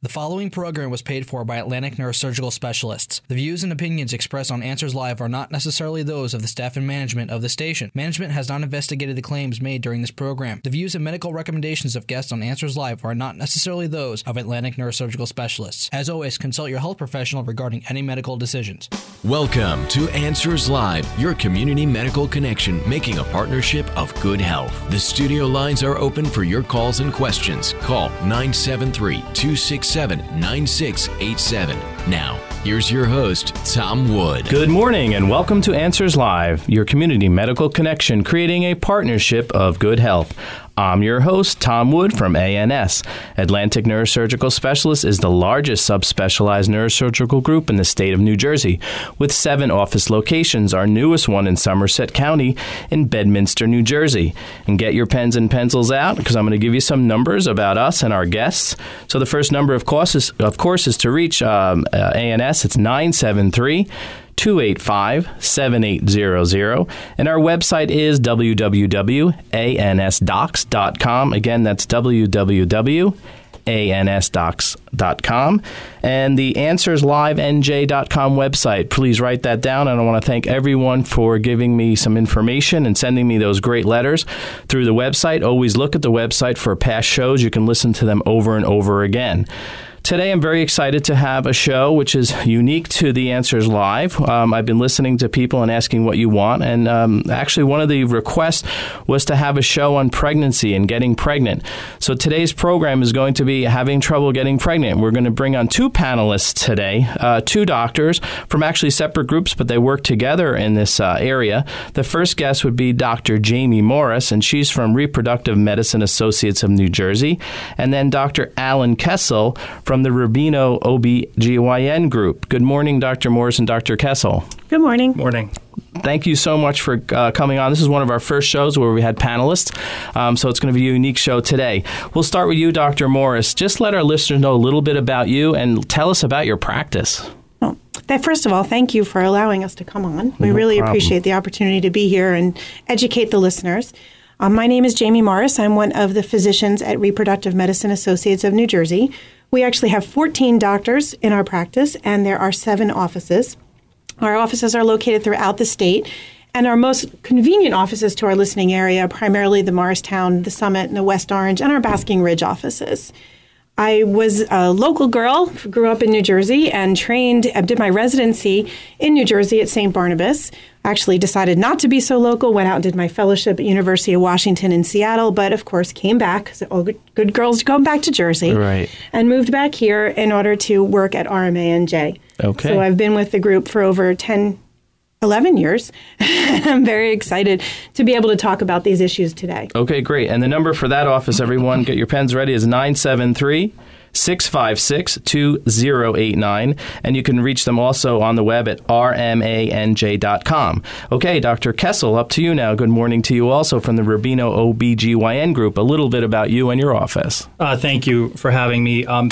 The following program was paid for by Atlantic Neurosurgical Specialists. The views and opinions expressed on Answers Live are not necessarily those of the staff and management of the station. Management has not investigated the claims made during this program. The views and medical recommendations of guests on Answers Live are not necessarily those of Atlantic Neurosurgical Specialists. As always, consult your health professional regarding any medical decisions. Welcome to Answers Live, your community medical connection, making a partnership of good health. The studio lines are open for your calls and questions. Call 973 267 9687. Now, here's your host, Tom Wood. Good morning and welcome to Answers Live, your community medical connection, creating a partnership of good health. I'm your host, Tom Wood from ANS. Atlantic Neurosurgical Specialists is the largest subspecialized neurosurgical group in the state of New Jersey, with seven office locations, our newest one in Somerset County in Bedminster, New Jersey. And get your pens and pencils out because I'm going to give you some numbers about us and our guests. So the first number, of course, is, of course, is to reach um, uh, ANS. It's 973- 285 7800. And our website is www.ansdocs.com. Again, that's www ansdocs.com and the answerslivenj.com website. Please write that down. And I want to thank everyone for giving me some information and sending me those great letters through the website. Always look at the website for past shows. You can listen to them over and over again. Today, I'm very excited to have a show which is unique to the Answers Live. Um, I've been listening to people and asking what you want, and um, actually, one of the requests was to have a show on pregnancy and getting pregnant. So today's program is going to be having trouble getting pregnant. We're going to bring on two panelists today, uh, two doctors from actually separate groups, but they work together in this uh, area. The first guest would be Dr. Jamie Morris, and she's from Reproductive Medicine Associates of New Jersey, and then Dr. Alan Kessel from the Rubino OBGYN group. Good morning, Dr. Morris and Dr. Kessel. Good morning. Morning. Thank you so much for uh, coming on. This is one of our first shows where we had panelists, um, so it's going to be a unique show today. We'll start with you, Dr. Morris. Just let our listeners know a little bit about you and tell us about your practice. Well, first of all, thank you for allowing us to come on. We no really problem. appreciate the opportunity to be here and educate the listeners. Um, my name is Jamie Morris. I'm one of the physicians at Reproductive Medicine Associates of New Jersey. We actually have 14 doctors in our practice, and there are seven offices. Our offices are located throughout the state, and our most convenient offices to our listening area, primarily the Morristown, the Summit, and the West Orange, and our Basking Ridge offices. I was a local girl, grew up in New Jersey, and trained, uh, did my residency in New Jersey at St. Barnabas. Actually, decided not to be so local, went out and did my fellowship at University of Washington in Seattle, but of course came back, because all good, good girls going back to Jersey, right. and moved back here in order to work at rma RMANJ. Okay. So I've been with the group for over 10, 11 years. I'm very excited to be able to talk about these issues today. Okay, great. And the number for that office, everyone, get your pens ready, is 973 656 2089. And you can reach them also on the web at rmanj.com. Okay, Dr. Kessel, up to you now. Good morning to you also from the Rubino OBGYN group. A little bit about you and your office. Uh, thank you for having me. Um,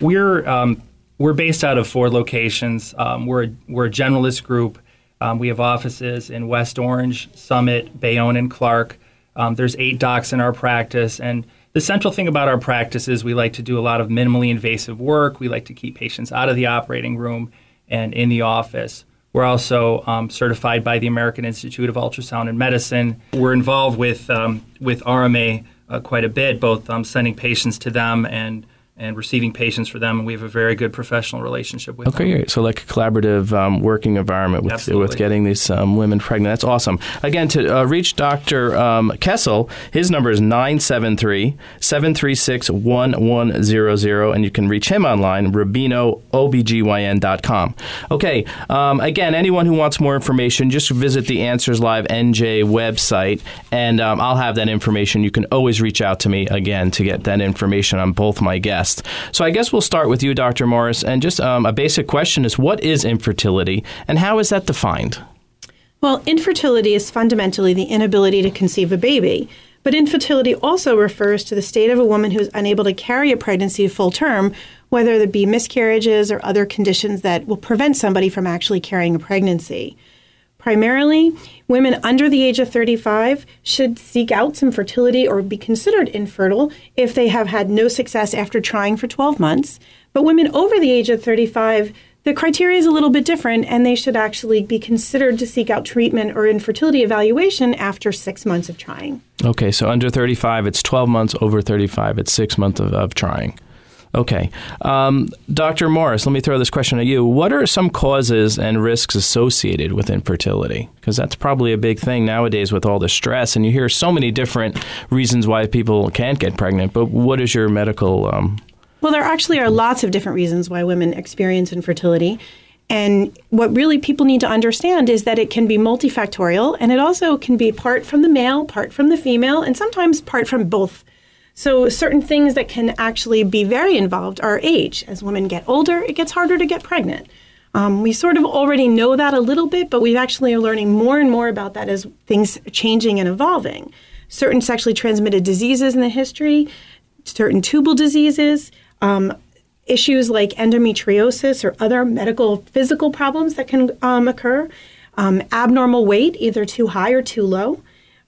we're, um, we're based out of four locations. Um, we're, we're a generalist group. Um, we have offices in West Orange, Summit, Bayonne, and Clark. Um, there's eight docs in our practice, and the central thing about our practice is we like to do a lot of minimally invasive work. We like to keep patients out of the operating room and in the office. We're also um, certified by the American Institute of Ultrasound and Medicine. We're involved with um, with RMA uh, quite a bit, both um, sending patients to them and and receiving patients for them, and we have a very good professional relationship with okay, them. Okay, so like a collaborative um, working environment with Absolutely. with getting these um, women pregnant. That's awesome. Again, to uh, reach Dr. Um, Kessel, his number is 973-736-1100, and you can reach him online, rubinoobgyn.com. Okay, um, again, anyone who wants more information, just visit the Answers Live NJ website, and um, I'll have that information. You can always reach out to me again to get that information on both my guests. So I guess we'll start with you, Dr. Morris, and just um, a basic question is what is infertility and how is that defined? Well, infertility is fundamentally the inability to conceive a baby. But infertility also refers to the state of a woman who is unable to carry a pregnancy full term, whether it be miscarriages or other conditions that will prevent somebody from actually carrying a pregnancy. Primarily. Women under the age of 35 should seek out some fertility or be considered infertile if they have had no success after trying for 12 months. But women over the age of 35, the criteria is a little bit different, and they should actually be considered to seek out treatment or infertility evaluation after six months of trying. Okay, so under 35, it's 12 months. Over 35, it's six months of, of trying. Okay. Um, Dr. Morris, let me throw this question at you. What are some causes and risks associated with infertility? Because that's probably a big thing nowadays with all the stress, and you hear so many different reasons why people can't get pregnant. But what is your medical? Um... well, there actually are lots of different reasons why women experience infertility. And what really people need to understand is that it can be multifactorial and it also can be part from the male, part from the female, and sometimes part from both so, certain things that can actually be very involved are age. As women get older, it gets harder to get pregnant. Um, we sort of already know that a little bit, but we actually are learning more and more about that as things are changing and evolving. Certain sexually transmitted diseases in the history, certain tubal diseases, um, issues like endometriosis or other medical physical problems that can um, occur, um, abnormal weight, either too high or too low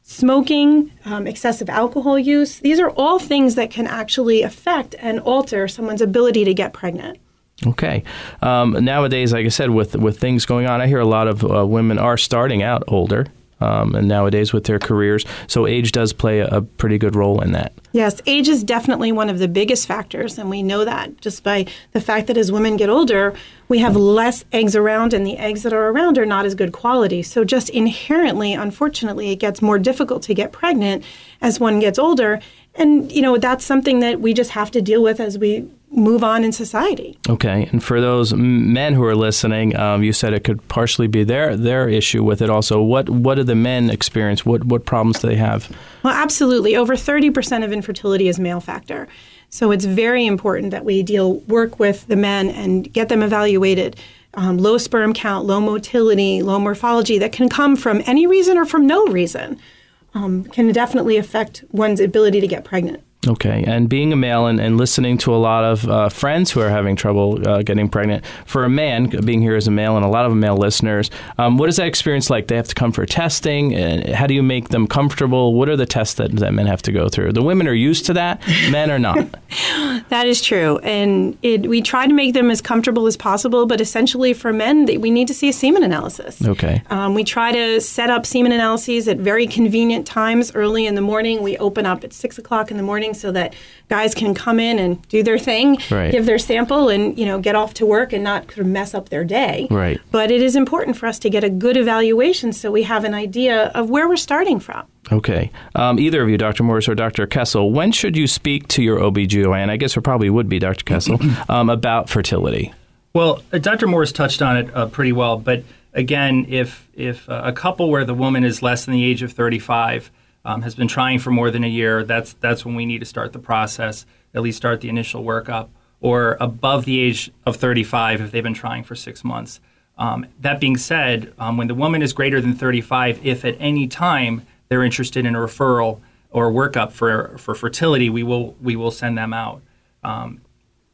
smoking, um, excessive alcohol use. These are all things that can actually affect and alter someone's ability to get pregnant. Okay. Um, nowadays, like I said, with with things going on, I hear a lot of uh, women are starting out older um, and nowadays with their careers. So age does play a, pretty good role in that. Yes, age is definitely one of the biggest factors, and we know that just by the fact that as women get older, we have less eggs around, and the eggs that are around are not as good quality. So just inherently, unfortunately, it gets more difficult to get pregnant as one gets older. And you know that's something that we just have to deal with as we move on in society. Okay, and for those men who are listening, um, you said it could partially be their their issue with it. Also, what what do the men experience? What what problems do they have? Well, absolutely. Over thirty percent of infertility is male factor, so it's very important that we deal work with the men and get them evaluated. Um, low sperm count, low motility, low morphology that can come from any reason or from no reason um, can definitely affect one's ability to get pregnant. Okay, and being a male and, and listening to a lot of uh, friends who are having trouble uh, getting pregnant, for a man, being here as a male and a lot of male listeners, um, what is that experience like? They have to come for testing, and how do you make them comfortable? What are the tests that, that men have to go through? The women are used to that, men are not. that is true, and it, we try to make them as comfortable as possible, but essentially for men, we need to see a semen analysis. Okay. Um, we try to set up semen analyses at very convenient times early in the morning. We open up at 6 o'clock in the morning morning so that guys can come in and do their thing, right. give their sample, and you know get off to work and not sort of mess up their day. Right. But it is important for us to get a good evaluation so we have an idea of where we're starting from. Okay. Um, either of you, Dr. Morris or Dr. Kessel, when should you speak to your OBGYN? I guess it probably would be Dr. Kessel um, about fertility. Well, uh, Dr. Morris touched on it uh, pretty well, but again, if if uh, a couple where the woman is less than the age of 35 um, has been trying for more than a year, that's that's when we need to start the process, at least start the initial workup, or above the age of 35 if they've been trying for six months. Um, that being said, um, when the woman is greater than 35, if at any time they're interested in a referral or workup for, for fertility, we will we will send them out. Um,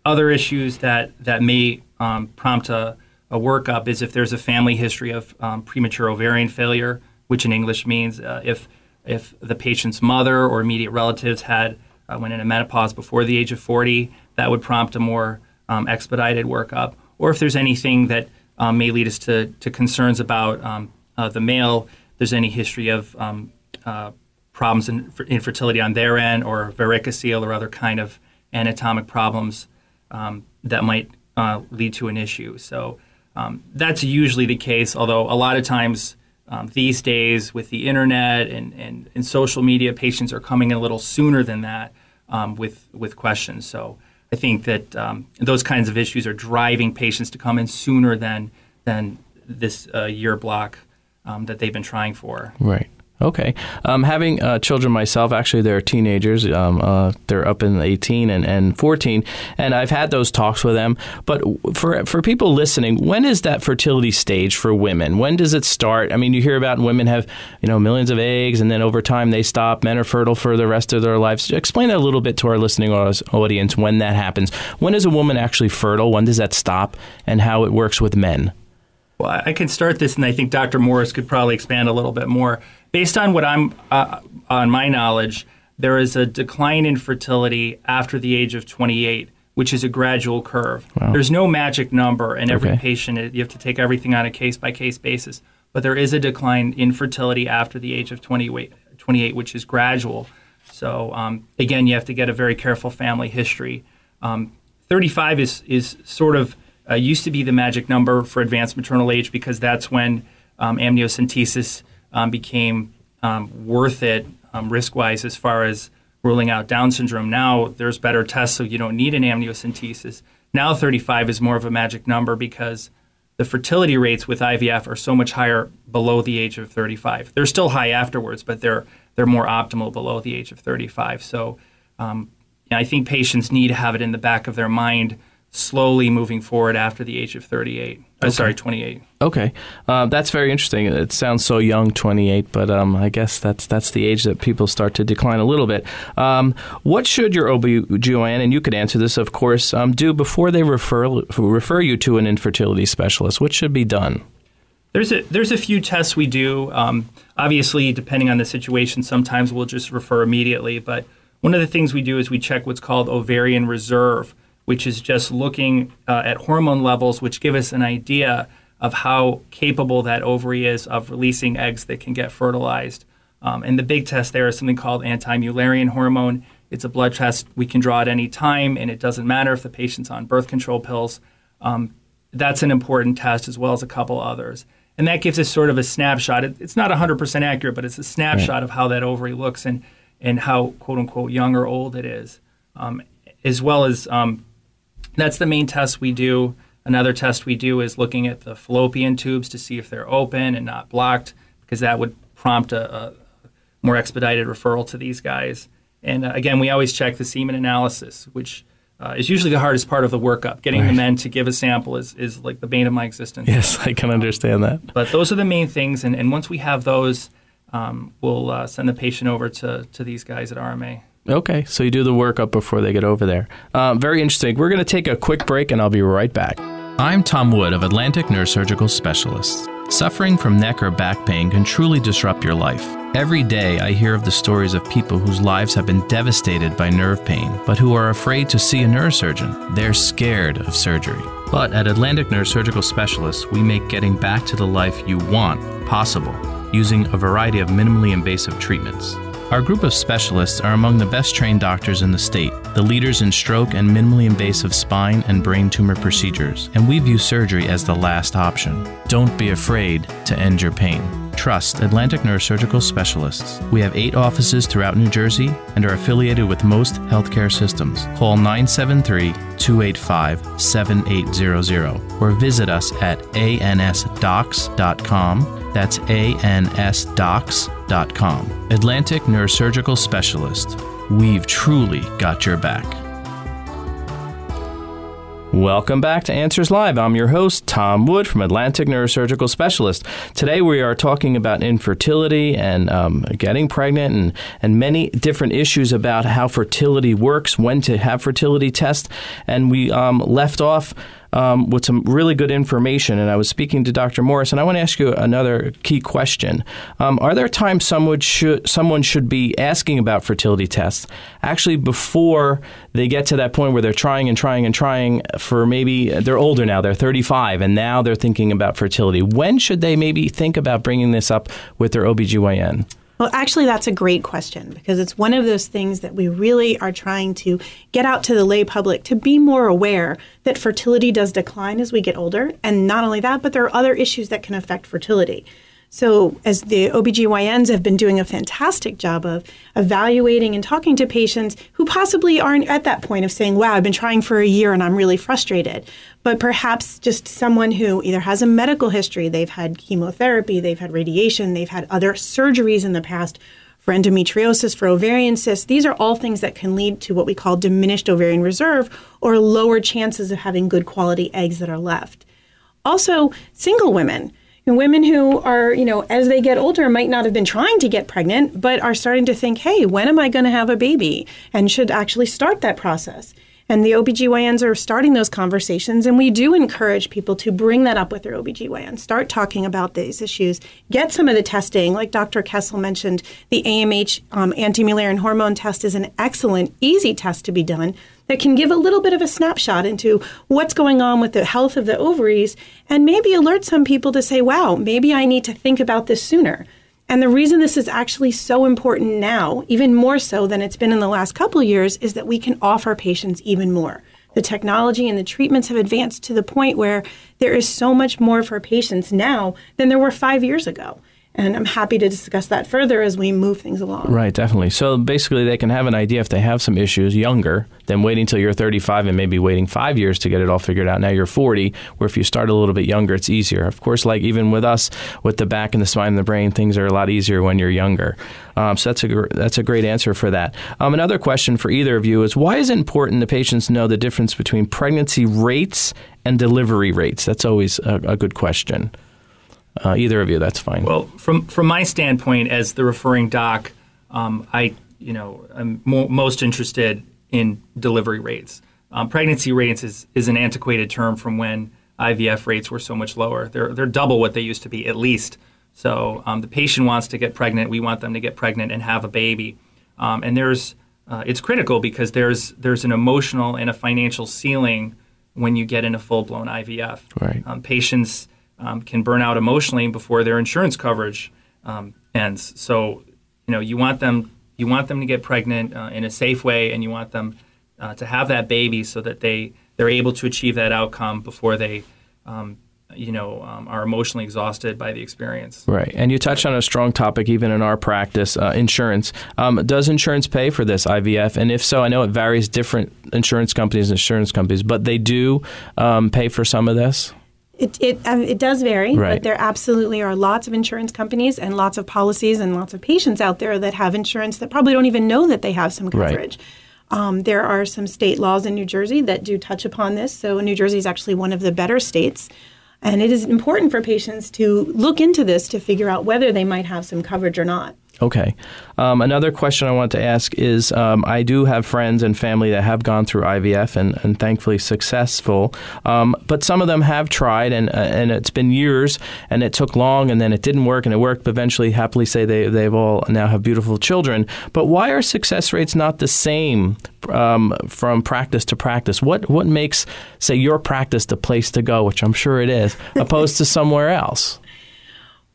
other issues that that may um, prompt a, a, workup is if there's a family history of um, premature ovarian failure, which in English means uh, if if the patient's mother or immediate relatives had uh, went into menopause before the age of 40, that would prompt a more um, expedited workup. Or if there's anything that um, may lead us to, to concerns about um, uh, the male, there's any history of um, uh, problems in infertility on their end or varicocele or other kind of anatomic problems um, that might uh, lead to an issue. So um, that's usually the case, although a lot of times um, these days, with the internet and, and, and, social media, patients are coming in a little sooner than that um, with, with questions. So I think that um, those kinds of issues are driving patients to come in sooner than, than this uh, year block um, that they've been trying for. Right. Okay. Um, having uh, children myself, actually, they're teenagers. Um, uh, they're up in 18 and, and 14, and I've had those talks with them. But for for people listening, when is that fertility stage for women? When does it start? I mean, you hear about women have you know millions of eggs, and then over time they stop. Men are fertile for the rest of their lives. Explain that a little bit to our listening audience when that happens. When is a woman actually fertile? When does that stop? And how it works with men? Well, I can start this, and I think Dr. Morris could probably expand a little bit more. Based on what I'm, uh, on my knowledge, there is a decline in fertility after the age of 28, which is a gradual curve. Wow. There's no magic number, and every okay. patient, you have to take everything on a case by case basis. But there is a decline in fertility after the age of 28, 28 which is gradual. So, um, again, you have to get a very careful family history. Um, 35 is, is sort of uh, used to be the magic number for advanced maternal age because that's when um, amniocentesis um, became um, worth it um, risk wise as far as ruling out Down syndrome. Now there's better tests, so you don't need an amniocentesis. Now 35 is more of a magic number because the fertility rates with IVF are so much higher below the age of 35. They're still high afterwards, but they're they're more optimal below the age of 35. So um, I think patients need to have it in the back of their mind slowly moving forward after the age of 38. Uh, okay. sorry, 28. Okay, uh, that's very interesting. It sounds so young, 28, but um, I guess that's that's the age that people start to decline a little bit. Um, what should your OB/GYN, and you could answer this, of course, um, do before they refer refer you to an infertility specialist? What should be done? There's a there's a few tests we do. Um, obviously, depending on the situation, sometimes we'll just refer immediately. But one of the things we do is we check what's called ovarian reserve which is just looking uh, at hormone levels, which give us an idea of how capable that ovary is of releasing eggs that can get fertilized. Um, and the big test there is something called anti Mullerian hormone. It's a blood test we can draw at any time, and it doesn't matter if the patient's on birth control pills. Um, that's an important test, as well as a couple others. And that gives us sort of a snapshot. It, it's not 100% accurate, but it's a snapshot right. of how that ovary looks and, and how, quote unquote, young or old it is, um, as well as um, that's the main test we do. Another test we do is looking at the fallopian tubes to see if they're open and not blocked, because that would prompt a, a more expedited referral to these guys. And uh, again, we always check the semen analysis, which uh, is usually the hardest part of the workup. Getting right. the men to give a sample is, is like the bane of my existence. Yes, I can understand that. But those are the main things. And, and once we have those, um, we'll uh, send the patient over to, to these guys at RMA. Okay, so you do the workup before they get over there. Uh, very interesting. We're going to take a quick break and I'll be right back. I'm Tom Wood of Atlantic Neurosurgical Specialists. Suffering from neck or back pain can truly disrupt your life. Every day I hear of the stories of people whose lives have been devastated by nerve pain, but who are afraid to see a neurosurgeon. They're scared of surgery. But at Atlantic Neurosurgical Specialists, we make getting back to the life you want possible using a variety of minimally invasive treatments. Our group of specialists are among the best trained doctors in the state, the leaders in stroke and minimally invasive spine and brain tumor procedures, and we view surgery as the last option. Don't be afraid to end your pain. Trust Atlantic Neurosurgical Specialists. We have eight offices throughout New Jersey and are affiliated with most healthcare systems. Call 973 285 7800 or visit us at ansdocs.com that's ansdocs.com. Atlantic Neurosurgical Specialist. We've truly got your back. Welcome back to Answers Live. I'm your host, Tom Wood from Atlantic Neurosurgical Specialist. Today we are talking about infertility and um, getting pregnant and, and many different issues about how fertility works, when to have fertility tests. And we um, left off um, with some really good information. And I was speaking to Dr. Morris, and I want to ask you another key question. Um, are there times someone should, someone should be asking about fertility tests actually before they get to that point where they're trying and trying and trying for maybe they're older now, they're 35, and now they're thinking about fertility? When should they maybe think about bringing this up with their OBGYN? Well, actually, that's a great question because it's one of those things that we really are trying to get out to the lay public to be more aware that fertility does decline as we get older. And not only that, but there are other issues that can affect fertility. So, as the OBGYNs have been doing a fantastic job of evaluating and talking to patients who possibly aren't at that point of saying, wow, I've been trying for a year and I'm really frustrated. But perhaps just someone who either has a medical history, they've had chemotherapy, they've had radiation, they've had other surgeries in the past for endometriosis, for ovarian cysts. These are all things that can lead to what we call diminished ovarian reserve or lower chances of having good quality eggs that are left. Also, single women women who are, you know, as they get older might not have been trying to get pregnant, but are starting to think, hey, when am I going to have a baby? And should actually start that process. And the OBGYNs are starting those conversations, and we do encourage people to bring that up with their OBGYN. Start talking about these issues. Get some of the testing. Like Dr. Kessel mentioned, the AMH um, anti Mullerian hormone test is an excellent, easy test to be done that can give a little bit of a snapshot into what's going on with the health of the ovaries and maybe alert some people to say, wow, maybe I need to think about this sooner. And the reason this is actually so important now, even more so than it's been in the last couple years, is that we can offer patients even more. The technology and the treatments have advanced to the point where there is so much more for patients now than there were five years ago. And I'm happy to discuss that further as we move things along. Right, definitely. So basically, they can have an idea if they have some issues younger than waiting until you're 35 and maybe waiting five years to get it all figured out. Now you're 40, where if you start a little bit younger, it's easier. Of course, like even with us, with the back and the spine and the brain, things are a lot easier when you're younger. Um, so that's a gr- that's a great answer for that. Um, another question for either of you is why is it important that patients know the difference between pregnancy rates and delivery rates? That's always a, a good question. Uh, either of you, that's fine. Well, from from my standpoint as the referring doc, um, I you know I'm mo- most interested in delivery rates. Um, pregnancy rates is is an antiquated term from when IVF rates were so much lower. They're they're double what they used to be at least. So um, the patient wants to get pregnant. We want them to get pregnant and have a baby. Um, and there's uh, it's critical because there's there's an emotional and a financial ceiling when you get in a full blown IVF. Right. Um, patients um, can burn out emotionally before their insurance coverage um, ends. So, you know, you want them you want them to get pregnant uh, in a safe way, and you want them uh, to have that baby so that they they're able to achieve that outcome before they. Um, you know, um, are emotionally exhausted by the experience. Right. And you touched on a strong topic, even in our practice uh, insurance. Um, does insurance pay for this IVF? And if so, I know it varies different insurance companies, insurance companies, but they do um, pay for some of this? It it, um, it does vary, Right. but there absolutely are lots of insurance companies and lots of policies and lots of patients out there that have insurance that probably don't even know that they have some Right. coverage. Um, there are some state laws in New Jersey that do touch upon this. So New Jersey is actually one of the better states. And it is important for patients to look into this to figure out whether they might have some coverage or not. Okay. Um, another question I want to ask is um, I do have friends and family that have gone through IVF and, and thankfully successful, um, but some of them have tried and uh, and it's been years and it took long and then it didn't work and it worked, but eventually happily say they, they've all now have beautiful children. But why are success rates not the same um, from practice to practice? What, what makes, say, your practice the place to go, which I'm sure it is, opposed to somewhere else?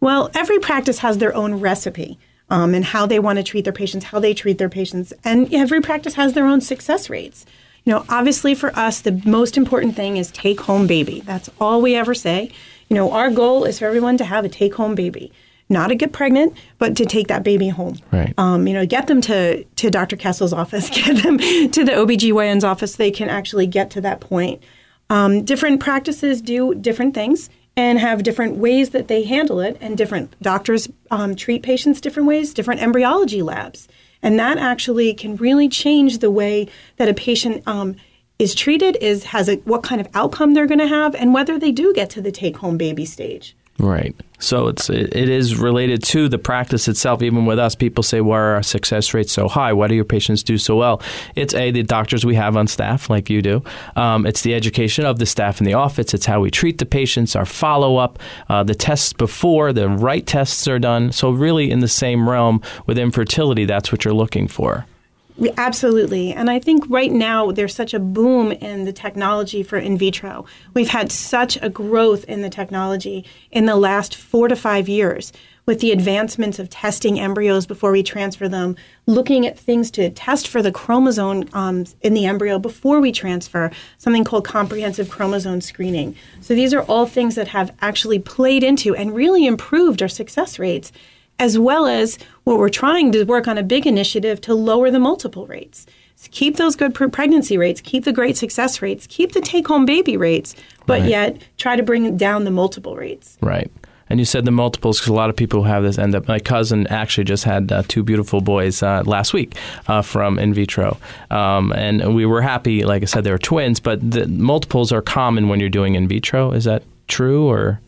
Well, every practice has their own recipe um, and how they want to treat their patients, how they treat their patients, and every practice has their own success rates. You know, obviously for us, the most important thing is take home baby. That's all we ever say. You know, our goal is for everyone to have a take home baby, not to get pregnant, but to take that baby home. Right. Um, you know, get them to, to Dr. Kessel's office, get them to the OBGYN's office. They can actually get to that point. Um, different practices do different things and have different ways that they handle it, and different doctors um, treat patients different ways, different embryology labs. And that actually can really change the way that a patient um, is treated, is has a, what kind of outcome they're going to have, and whether they do get to the take home baby stage. Right. So it's it, is related to the practice itself. Even with us, people say, "Why are our success rates so high? Why do your patients do so well?" It's a the doctors we have on staff, like you do. Um, it's the education of the staff in the office. It's how we treat the patients, our follow up, uh, the tests before the right tests are done. So really, in the same realm with infertility, that's what you're looking for. Absolutely. And I think right now there's such a boom in the technology for in vitro. We've had such a growth in the technology in the last four to five years with the advancements of testing embryos before we transfer them, looking at things to test for the chromosome um, in the embryo before we transfer, something called comprehensive chromosome screening. So these are all things that have actually played into and really improved our success rates as well as what we're trying to work on a big initiative to lower the multiple rates. So keep those good pre- pregnancy rates, keep the great success rates, keep the take home baby rates, but Right. yet try to bring down the multiple rates. Right. And you said the multiples because a lot of people who have this end up. My cousin actually just had uh, two beautiful boys uh, last week uh, from in vitro, um, and we were happy. Like I said, they were twins, but the multiples are common when you're doing in vitro. Is that true or?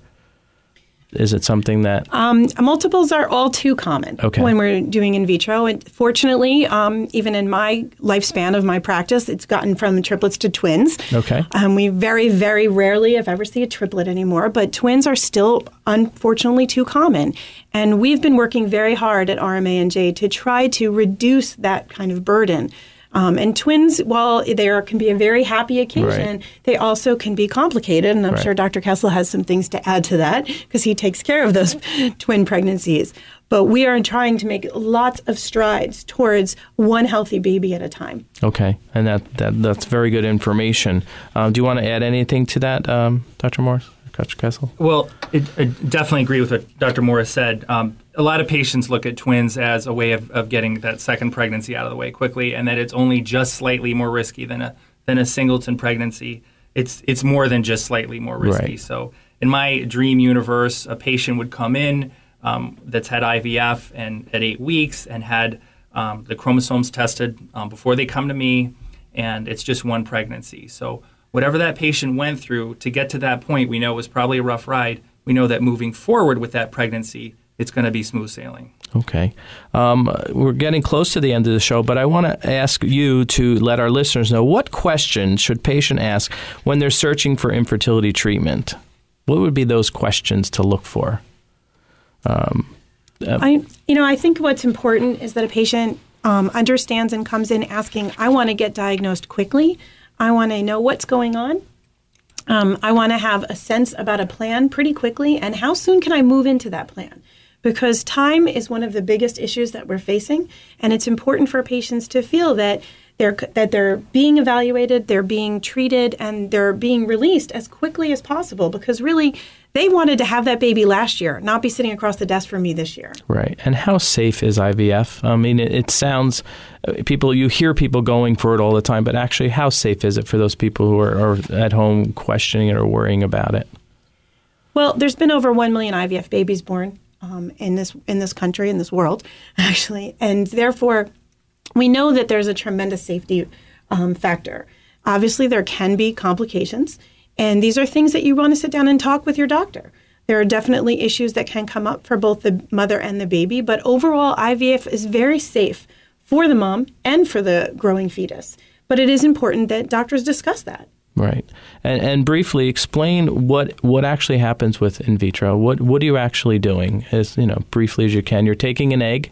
Is it something that Um, multiples are all too common Okay. when we're doing in vitro. And fortunately, um, even in my lifespan of my practice, it's gotten from triplets to twins. Okay. Um, we very, very rarely, if ever, see a triplet anymore, but twins are still unfortunately too common. And we've been working very hard at RMANJ to try to reduce that kind of burden. Um, and twins, while they are, can be a very happy occasion, Right. they also can be complicated. And I'm Right. sure Dr. Kessel has some things to add to that because he takes care of those twin pregnancies. But we are trying to make lots of strides towards one healthy baby at a time. okay? And that, that that's very good information. Um, do you want to add anything to that, um, Dr. Morris, Dr. Kessel? Well, it, I definitely agree with what Dr. Morris said. Um, a lot of patients look at twins as a way of, of getting that second pregnancy out of the way quickly, and that it's only just slightly more risky than a than a singleton pregnancy. It's it's more than just slightly more risky. Right. So, in my dream universe, a patient would come in um, that's had IVF and at eight weeks and had um, the chromosomes tested um, before they come to me, and it's just one pregnancy. So whatever that patient went through to get to that point, we know it was probably a rough ride. We know that moving forward with that pregnancy, it's going to be smooth sailing. Okay. Um, we're getting close to the end of the show, but I want to ask you to let our listeners know what questions should patient ask when they're searching for infertility treatment? What would be those questions to look for? I, you know, I think what's important is that a patient um, understands and comes in asking, "I want to get diagnosed quickly. I want to know what's going on. Um, I want to have a sense about a plan pretty quickly, and how soon can I move into that plan?" Because time is one of the biggest issues that we're facing, and it's important for patients to feel that they're that they're being evaluated, they're being treated, and they're being released as quickly as possible. Because really, they wanted to have that baby last year, not be sitting across the desk from me this year. Right. And how safe is IVF? I mean, it, it sounds, uh, people, you hear people going for it all the time, but actually, how safe is it for those people who are, are at home questioning it or worrying about it? Well, there's been over one million IVF babies born um, in this in this country in this world, actually, and therefore we know that there's a tremendous safety um, factor. Obviously, there can be complications, and these are things that you want to sit down and talk with your doctor. There are definitely issues that can come up for both the mother and the baby, but overall, IVF is very safe for the mom and for the growing fetus. But it is important that doctors discuss that. Right. And, and briefly explain what, what actually happens with in vitro. What, what are you actually doing? As, you know, briefly as you can. You're taking an egg.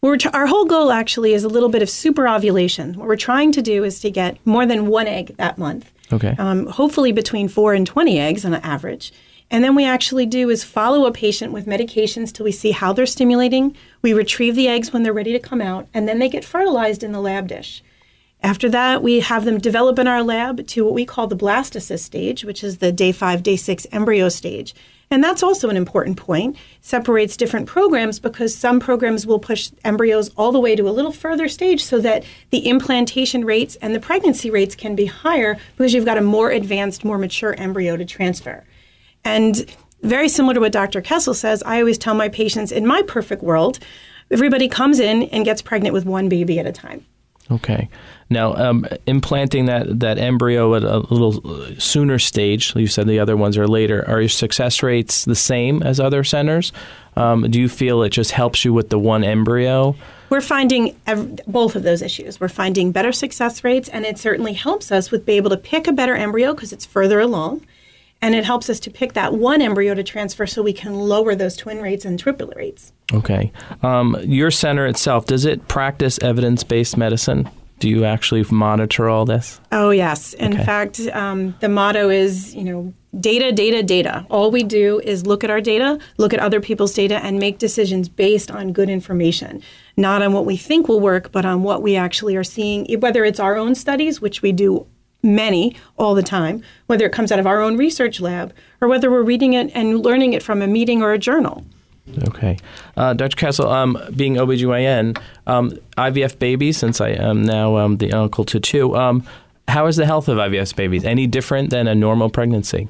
We're t- our whole goal actually is a little bit of super ovulation. What we're trying to do is to get more than one egg that month. Okay. Um, hopefully between four and 20 eggs on average. And then we actually do is follow a patient with medications till we see how they're stimulating. We retrieve the eggs when they're ready to come out, and then they get fertilized in the lab dish. After that, we have them develop in our lab to what we call the blastocyst stage, which is the day five, day six embryo stage. And that's also an important point. Separates different programs because some programs will push embryos all the way to a little further stage so that the implantation rates and the pregnancy rates can be higher because you've got a more advanced, more mature embryo to transfer. And very similar to what Dr. Kessel says, I always tell my patients in my perfect world, everybody comes in and gets pregnant with one baby at a time. Okay. Now, um, implanting that, that embryo at a little sooner stage, you said the other ones are later, are your success rates the same as other centers? Um, do you feel it just helps you with the one embryo? We're finding ev- both of those issues. We're finding better success rates, and it certainly helps us with being able to pick a better embryo because it's further along. And it helps us to pick that one embryo to transfer so we can lower those twin rates and triplet rates. Okay. Um, your center itself, does it practice evidence based medicine? Do you actually monitor all this? Oh, yes. In Okay. fact, um, the motto is, you know, data, data, data. All we do is look at our data, look at other people's data, and make decisions based on good information, not on what we think will work, but on what we actually are seeing, whether it's our own studies, which we do many all the time, whether it comes out of our own research lab, or whether we're reading it and learning it from a meeting or a journal. Okay. Uh, Dr. Kessel, um, being OBGYN, um, IVF babies, since I am now um, the uncle to two, um, how is the health of IVF babies? Any different than a normal pregnancy?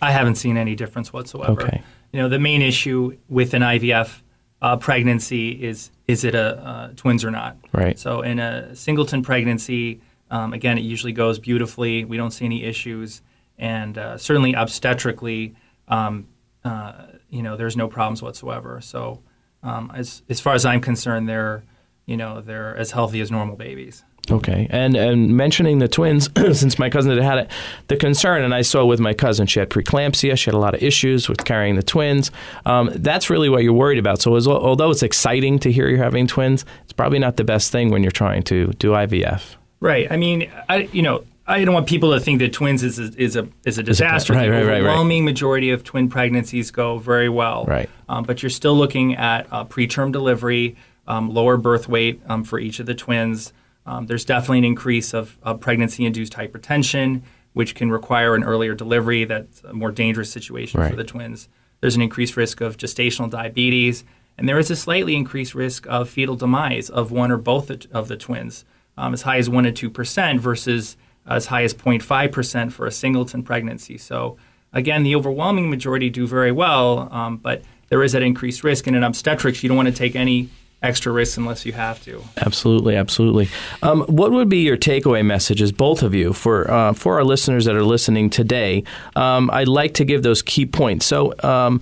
I haven't seen any difference whatsoever. Okay. You know, the main issue with an IVF uh, pregnancy is is it a uh, twins or not? Right. So in a singleton pregnancy, um, again, it usually goes beautifully. We don't see any issues, and uh, certainly obstetrically, um, uh, you know, there's no problems whatsoever. So, um, as as far as I'm concerned, they're you know they're as healthy as normal babies. Okay, and and mentioning the twins, since my cousin had had it, the concern, and I saw with my cousin, she had preeclampsia, she had a lot of issues with carrying the twins. Um, that's really what you're worried about. So, as, although it's exciting to hear you're having twins, it's probably not the best thing when you're trying to do IVF. Right. I mean, I you know. I don't want people to think that twins is a, is a is a disaster. Right, the right, right, right. overwhelming majority of twin pregnancies go very well. Right. Um, but you're still looking at uh, preterm delivery, um, lower birth weight um, for each of the twins. Um, there's definitely an increase of, of pregnancy induced hypertension, which can require an earlier delivery. That's a more dangerous situation Right. for the twins. There's an increased risk of gestational diabetes, and there is a slightly increased risk of fetal demise of one or both of the twins, um, as high as 1% to 2% versus as high as 0.5% for a singleton pregnancy. So, again, the overwhelming majority do very well, um, but there is that increased risk. And in obstetrics, you don't want to take any extra risks unless you have to. Absolutely, absolutely. Um, what would be your takeaway messages, both of you, for uh, for our listeners that are listening today? Um, I'd like to give those key points. So, um,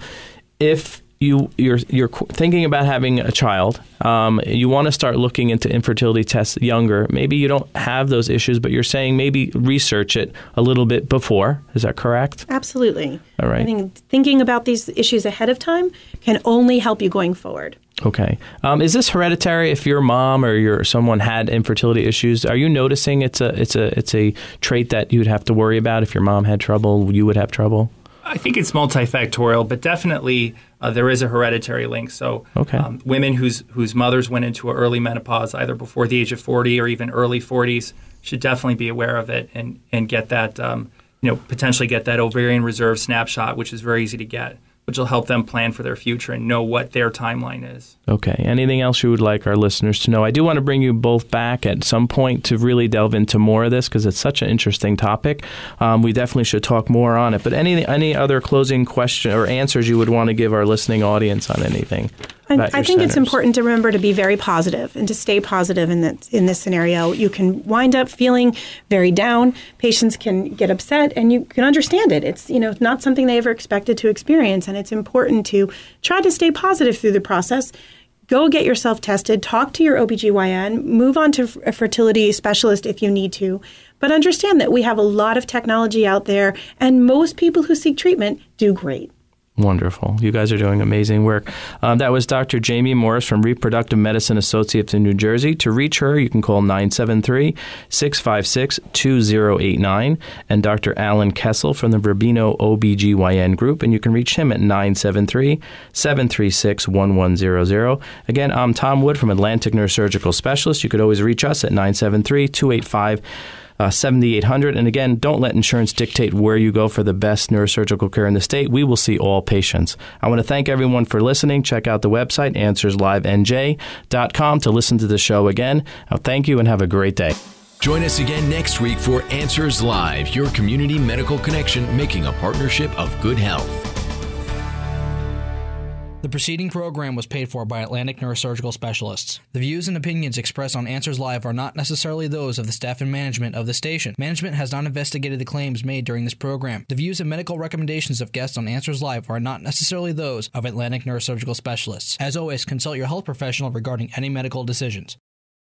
if you you're you're thinking about having a child, um, you want to start looking into infertility tests younger. Maybe you don't have those issues, but you're saying maybe research it a little bit before. Is that correct? Absolutely. All right. I think thinking about these issues ahead of time can only help you going forward. Okay. Um, is this hereditary? If your mom or your someone had infertility issues, are you noticing it's a it's a it's a trait that you'd have to worry about? If your mom had trouble, you would have trouble. I think it's multifactorial, but definitely uh, there is a hereditary link. So, Okay. um, women whose whose mothers went into early menopause, either before the age of 40 or even early 40s, should definitely be aware of it and and get that um, you know potentially get that ovarian reserve snapshot, which is very easy to get, which will help them plan for their future and know what their timeline is. Okay. Anything else you would like our listeners to know? I do want to bring you both back at some point to really delve into more of this because it's such an interesting topic. Um, we definitely should talk more on it. But any any other closing question or answers you would want to give our listening audience on anything? I, I think it's important to remember to be very positive and to stay positive in that in this scenario. You can wind up feeling very down. Patients can get upset, and you can understand it. It's you know not something they ever expected to experience, and it's important to try to stay positive through the process. Go get yourself tested, talk to your OBGYN, move on to a fertility specialist if you need to. But understand that we have a lot of technology out there, and most people who seek treatment do great. Wonderful. You guys are doing amazing work. Um, that was Dr. Jamie Morris from Reproductive Medicine Associates in New Jersey. To reach her, you can call 973 656 2089 and Dr. Alan Kessel from the Rubino OBGYN Group. And you can reach him at 973 736 1100. Again, I'm Tom Wood from Atlantic Neurosurgical Specialist. You could always reach us at 973 285 uh, 7800. And again, don't let insurance dictate where you go for the best neurosurgical care in the state. We will see all patients. I want to thank everyone for listening. Check out the website, answerslivenj.com, to listen to the show again. Uh, thank you and have a great day. Join us again next week for Answers Live, your community medical connection making a partnership of good health. The preceding program was paid for by Atlantic Neurosurgical Specialists. The views and opinions expressed on Answers Live are not necessarily those of the staff and management of the station. Management has not investigated the claims made during this program. The views and medical recommendations of guests on Answers Live are not necessarily those of Atlantic Neurosurgical Specialists. As always, consult your health professional regarding any medical decisions.